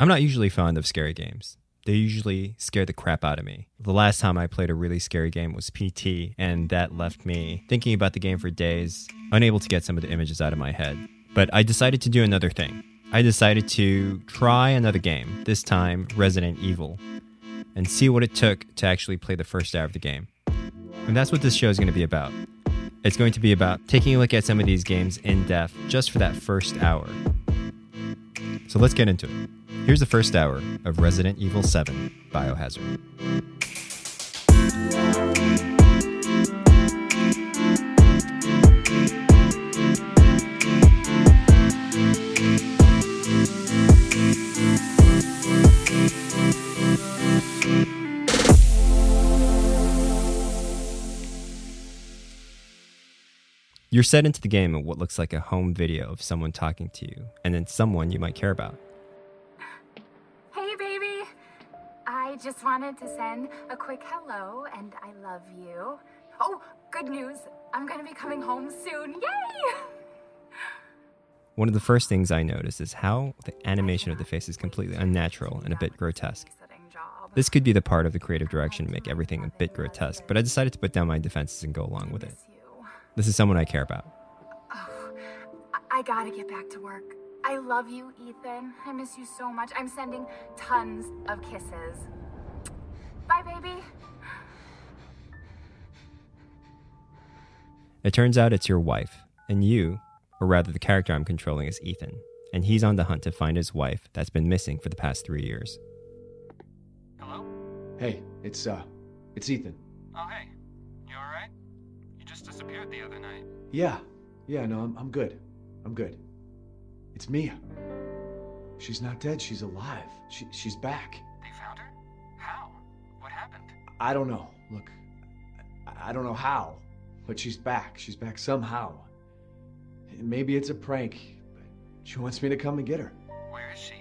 I'm not usually fond of scary games. They usually scare the crap out of me. The last time I played a really scary game was PT, and that left me thinking about the game for days, unable to get some of the images out of my head. But I decided to do another thing. I decided to try another game, this time Resident Evil, and see what it took to actually play the first hour of the game. And that's what this show is going to be about. It's going to be about taking a look at some of these games in depth just for that first hour. So let's get into it. Here's the first hour of Resident Evil 7 Biohazard. You're set into the game in what looks like a home video of someone talking to you, and then someone you might care about. Just wanted to send a quick hello and I love you. Oh, good news. I'm going to be coming home soon. Yay! One of the first things I noticed is how the animation of the face is completely unnatural and a bit grotesque. This could be the part of the creative direction to make everything a bit grotesque, but I decided to put down my defenses and go along with it. This is someone I care about. Oh, I gotta get back to work. I love you, Ethan. I miss you so much. I'm sending tons of kisses. Bye, baby. It turns out it's your wife, and you, or rather the character I'm controlling, is Ethan, and he's on the hunt to find his wife that's been missing for the past three years. Hello? Hey, it's uh, it's Ethan. Oh, hey. You alright? You just disappeared the other night. Yeah, yeah, no, I'm, I'm good. I'm good. It's Mia. She's not dead. She's alive. She, she's back. I don't know. Look, I, I don't know how, but she's back. She's back somehow. Maybe it's a prank, but she wants me to come and get her. Where is she?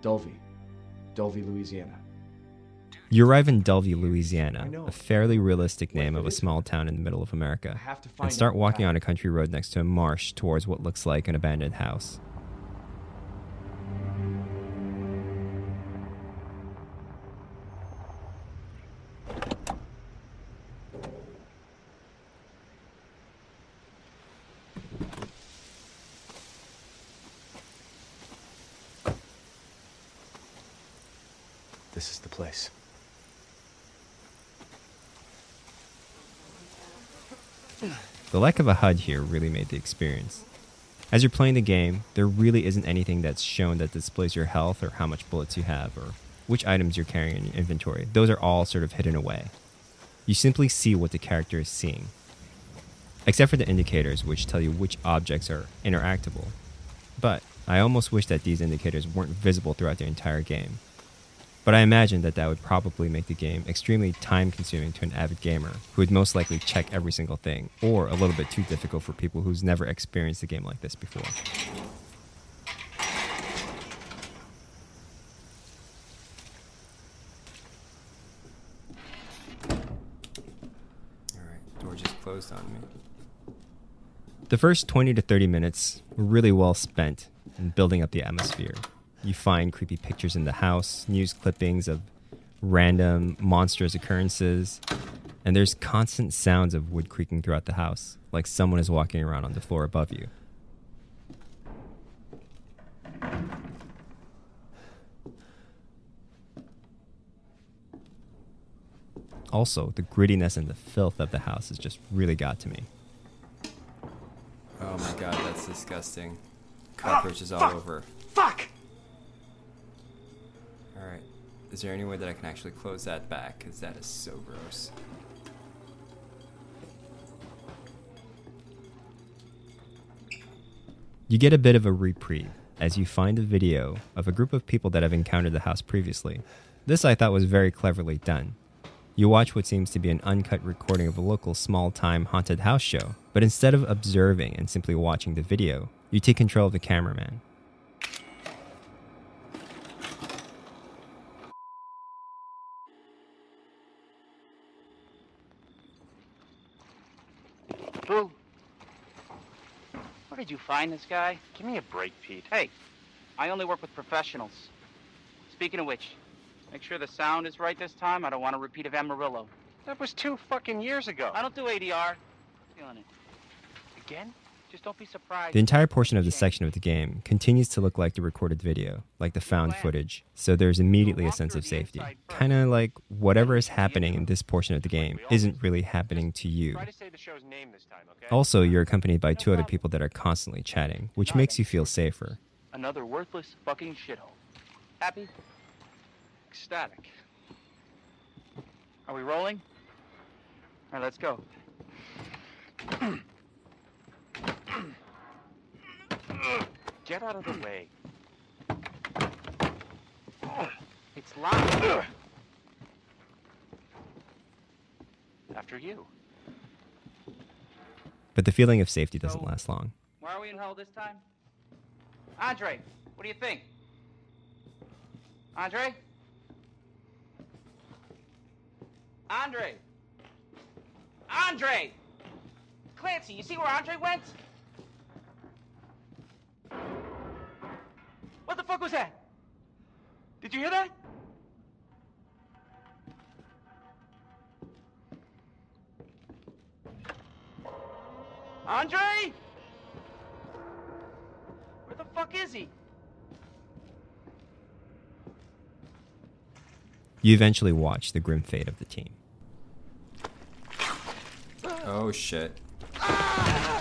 Dulvey. Dulvey, Louisiana. You arrive in Dulvey, Louisiana, a fairly realistic name of a small town in the middle of I America, have to find and start walking on a country road next to a marsh towards what looks like an abandoned house. This is the place. The lack of a HUD here really made the experience. As you're playing the game, there really isn't anything that's shown that displays your health or how much bullets you have or which items you're carrying in your inventory. Those are all sort of hidden away. You simply see what the character is seeing. Except for the indicators, which tell you which objects are interactable. But I almost wish that these indicators weren't visible throughout the entire game. But I imagine that that would probably make the game extremely time consuming to an avid gamer who would most likely check every single thing, or a little bit too difficult for people who's never experienced a game like this before. Alright, door just closed on me. The first 20 to 30 minutes were really well spent in building up the atmosphere. You find creepy pictures in the house, news clippings of random monstrous occurrences, and there's constant sounds of wood creaking throughout the house, like someone is walking around on the floor above you. Also, the grittiness and the filth of the house has just really got to me. Oh my god, that's disgusting. Cockroaches ah, all over. Fuck! Alright. Is there any way that I can actually close that back? Because that is so gross. You get a bit of a reprieve as you find a video of a group of people that have encountered the house previously. This I thought was very cleverly done. You watch what seems to be an uncut recording of a local small time haunted house show, but instead of observing and simply watching the video, you take control of the cameraman. Boo. Where did you find this guy? Give me a break, Pete. Hey, I only work with professionals. Speaking of which, make sure the sound is right this time. I don't want a repeat of Amarillo. That was two fucking years ago. I don't do ADR. Feeling it. Again? Just don't be surprised. The entire portion of the section of the game continues to look like the recorded video, like the found footage, so there's immediately a sense of safety. Kind of like whatever is happening in this portion of the game isn't really happening to you. Try to say the show's name this time, okay? Also, you're accompanied by two other people that are constantly chatting, which makes you feel safer. Another worthless fucking shithole. Happy? Ecstatic. Are we rolling? All right, let's go. Get out of the way. It's locked. After you. But the feeling of safety doesn't last long. Why are we in hell this time? Andre, what do you think? Andre? Andre! Andre! Clancy, you see where Andre went? What the fuck was that? Did you hear that? Andre? Where the fuck is he? You eventually watch the grim fate of the team. Oh shit. Ah!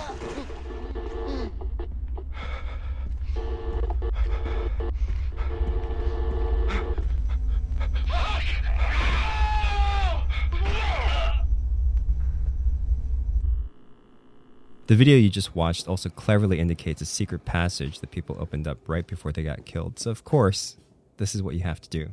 The video you just watched also cleverly indicates a secret passage that people opened up right before they got killed, so of course, this is what you have to do.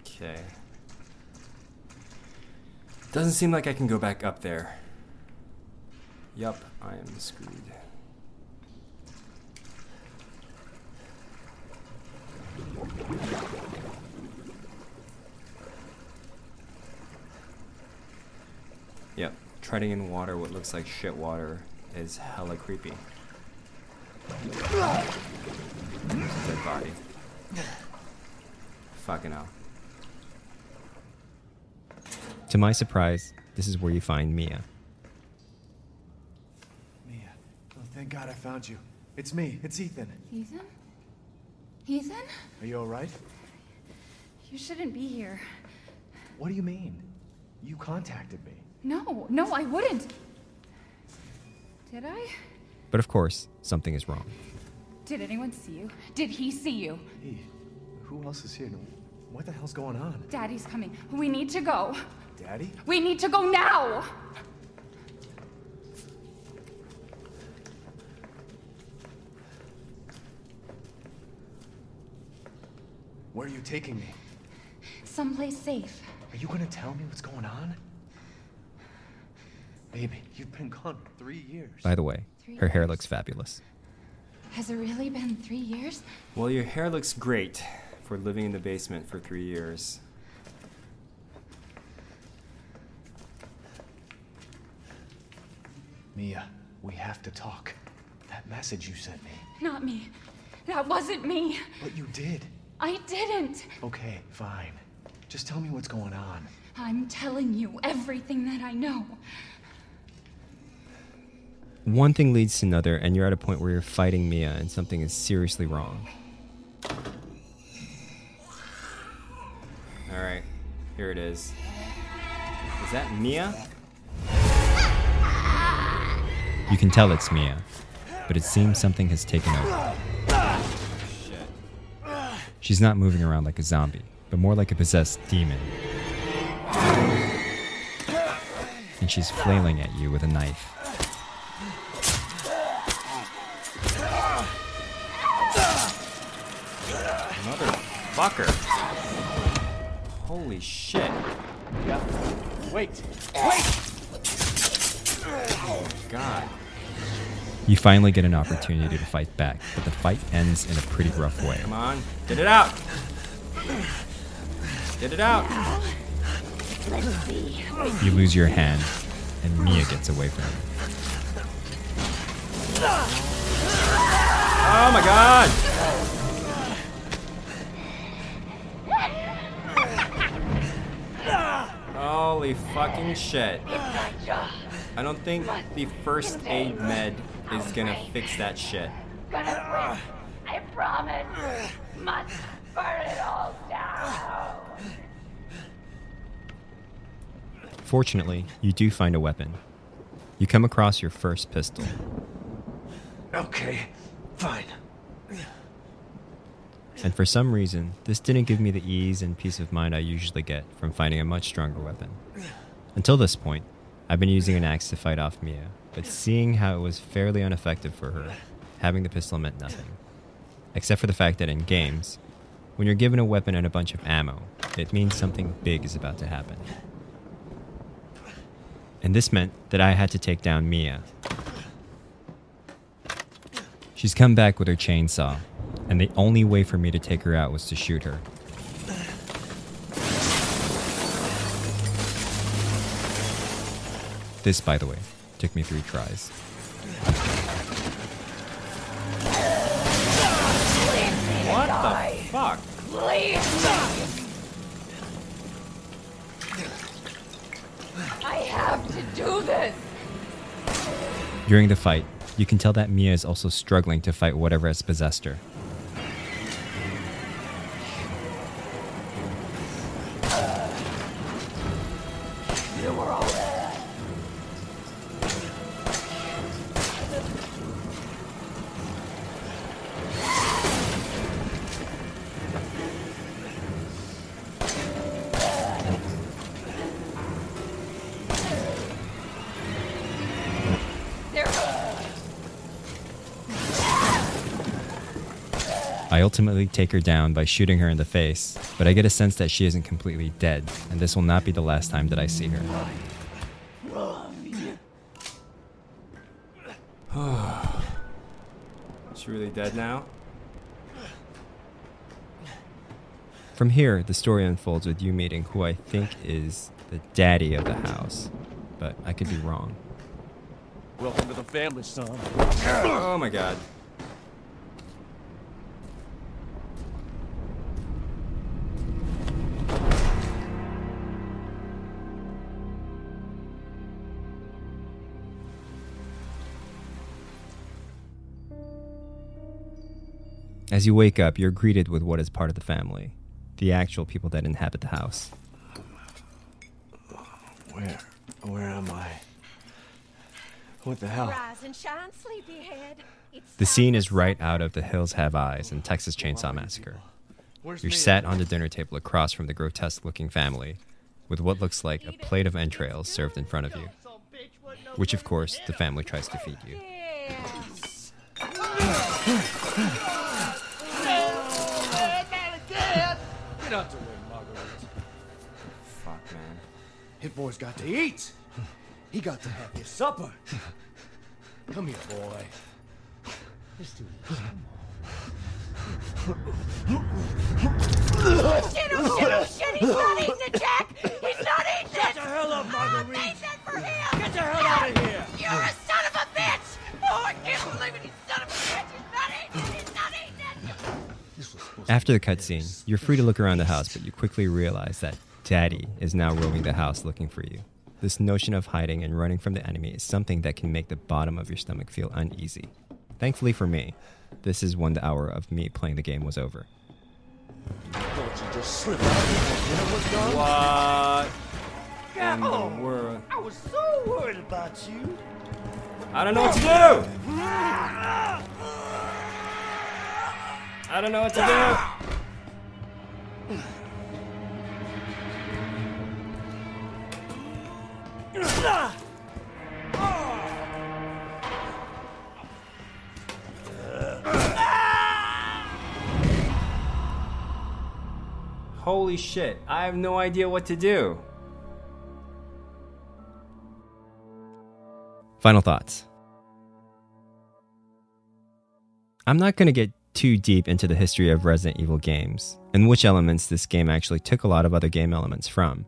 Okay. Doesn't seem like I can go back up there. Yup, I am screwed. Yep, treading in water, what looks like shit water, is hella creepy. Dead body. Fucking hell. To my surprise, this is where you find Mia. Mia. Oh, thank God I found you. It's me. It's Ethan. Ethan? Ethan? Are you alright? You shouldn't be here. What do you mean? You contacted me. No, no, I wouldn't. Did I? But of course, something is wrong. Did anyone see you? Did he see you? Hey, who else is here? What the hell's going on? Daddy's coming. We need to go. Daddy? We need to go now! Where are you taking me? Someplace safe. Are you gonna tell me what's going on? Baby, you've been gone three years. By the way, her hair looks fabulous. Has it really been three years? Well, your hair looks great for living in the basement for three years. Mia, we have to talk. That message you sent me. Not me. That wasn't me. But you did. I didn't. Okay, fine. Just tell me what's going on. I'm telling you everything that I know. One thing leads to another, and you're at a point where you're fighting Mia, and something is seriously wrong. Alright, here it is. Is that Mia? You can tell it's Mia, but it seems something has taken over. She's not moving around like a zombie, but more like a possessed demon. And she's flailing at you with a knife. Motherfucker. Holy shit. Yeah. Wait. Wait! God. You finally get an opportunity to fight back, but the fight ends in a pretty rough way. Come on. Get it out. Get it out. You lose your hand, and Mia gets away from you. Oh my god. Holy fucking shit. I don't think the first aid med is gonna fix that shit. Gonna quit. I promise. Must burn it all down. Fortunately, you do find a weapon. You come across your first pistol. Okay, fine. And for some reason, this didn't give me the ease and peace of mind I usually get from finding a much stronger weapon. Until this point, I've been using an axe to fight off Mia, but seeing how it was fairly ineffective for her, having the pistol meant nothing. Except for the fact that in games, when you're given a weapon and a bunch of ammo, it means something big is about to happen. And this meant that I had to take down Mia. She's come back with her chainsaw, and the only way for me to take her out was to shoot her. This, by the way, took me three tries. What the fuck? Please. I have to do this. During the fight, you can tell that Mia is also struggling to fight whatever has possessed her. I ultimately take her down by shooting her in the face, but I get a sense that she isn't completely dead, and this will not be the last time that I see her. She really dead now? From here, the story unfolds with you meeting who I think is the daddy of the house, but I could be wrong. Welcome to the family, son. Oh my god. As you wake up, you're greeted with what is part of the family the actual people that inhabit the house. Where? Where am I? What the hell? Rise and shine, sleepyhead. It's The scene is right out of The Hills Have Eyes and Texas Chainsaw Massacre. You're sat on the dinner table across from the grotesque looking family with what looks like a plate of entrails served in front of you, which, of course, the family tries to feed you. Yes. Get out Marguerite. Fuck, man. Hit boy's got to eat. He got to have his supper. Come here, boy. Let's do this. Shit, oh shit, oh shit, he's not eating it, After the cutscene, you're free to look around the house, but you quickly realize that Daddy is now roaming the house looking for you. This notion of hiding and running from the enemy is something that can make the bottom of your stomach feel uneasy. Thankfully for me, this is when the hour of me playing the game was over. Don't you just slip out of here. You know what's going What in Oh. the world? I was so worried about you. I don't know what to do! I don't know what to do! Holy shit, I have no idea what to do. Final thoughts. I'm not going to get too deep into the history of Resident Evil games and which elements this game actually took a lot of other game elements from.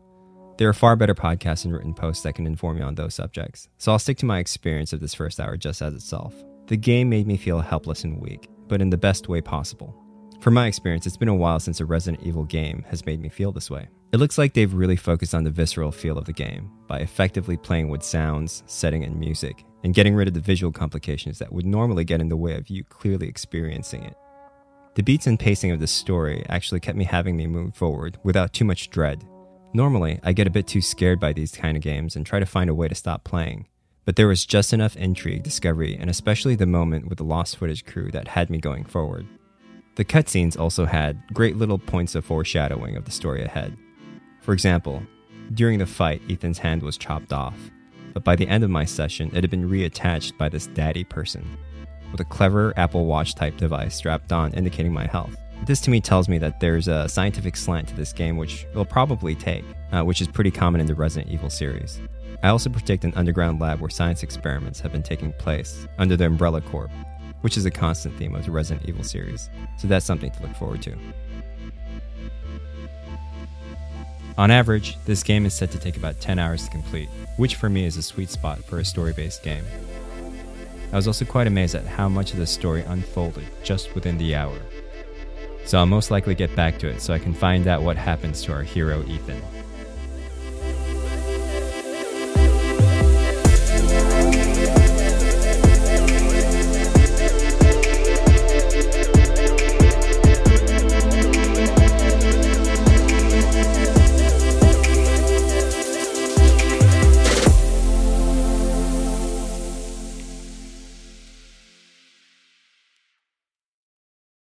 There are far better podcasts and written posts that can inform you on those subjects, so I'll stick to my experience of this first hour just as itself. The game made me feel helpless and weak, but in the best way possible. From my experience, it's been a while since a Resident Evil game has made me feel this way. It looks like they've really focused on the visceral feel of the game by effectively playing with sounds, setting, and music, and getting rid of the visual complications that would normally get in the way of you clearly experiencing it. The beats and pacing of the story actually kept me having me move forward without too much dread. Normally, I get a bit too scared by these kind of games and try to find a way to stop playing, but there was just enough intrigue, discovery, and especially the moment with the lost footage crew that had me going forward. The cutscenes also had great little points of foreshadowing of the story ahead. For example, during the fight, Ethan's hand was chopped off, but by the end of my session, it had been reattached by this daddy person with a clever Apple Watch type device strapped on indicating my health. This to me tells me that there's a scientific slant to this game, which it'll probably take, uh, which is pretty common in the Resident Evil series. I also predict an underground lab where science experiments have been taking place under the Umbrella Corp, which is a constant theme of the Resident Evil series, so that's something to look forward to. On average, this game is said to take about 10 hours to complete, which for me is a sweet spot for a story based game. I was also quite amazed at how much of the story unfolded just within the hour. So I'll most likely get back to it so I can find out what happens to our hero Ethan.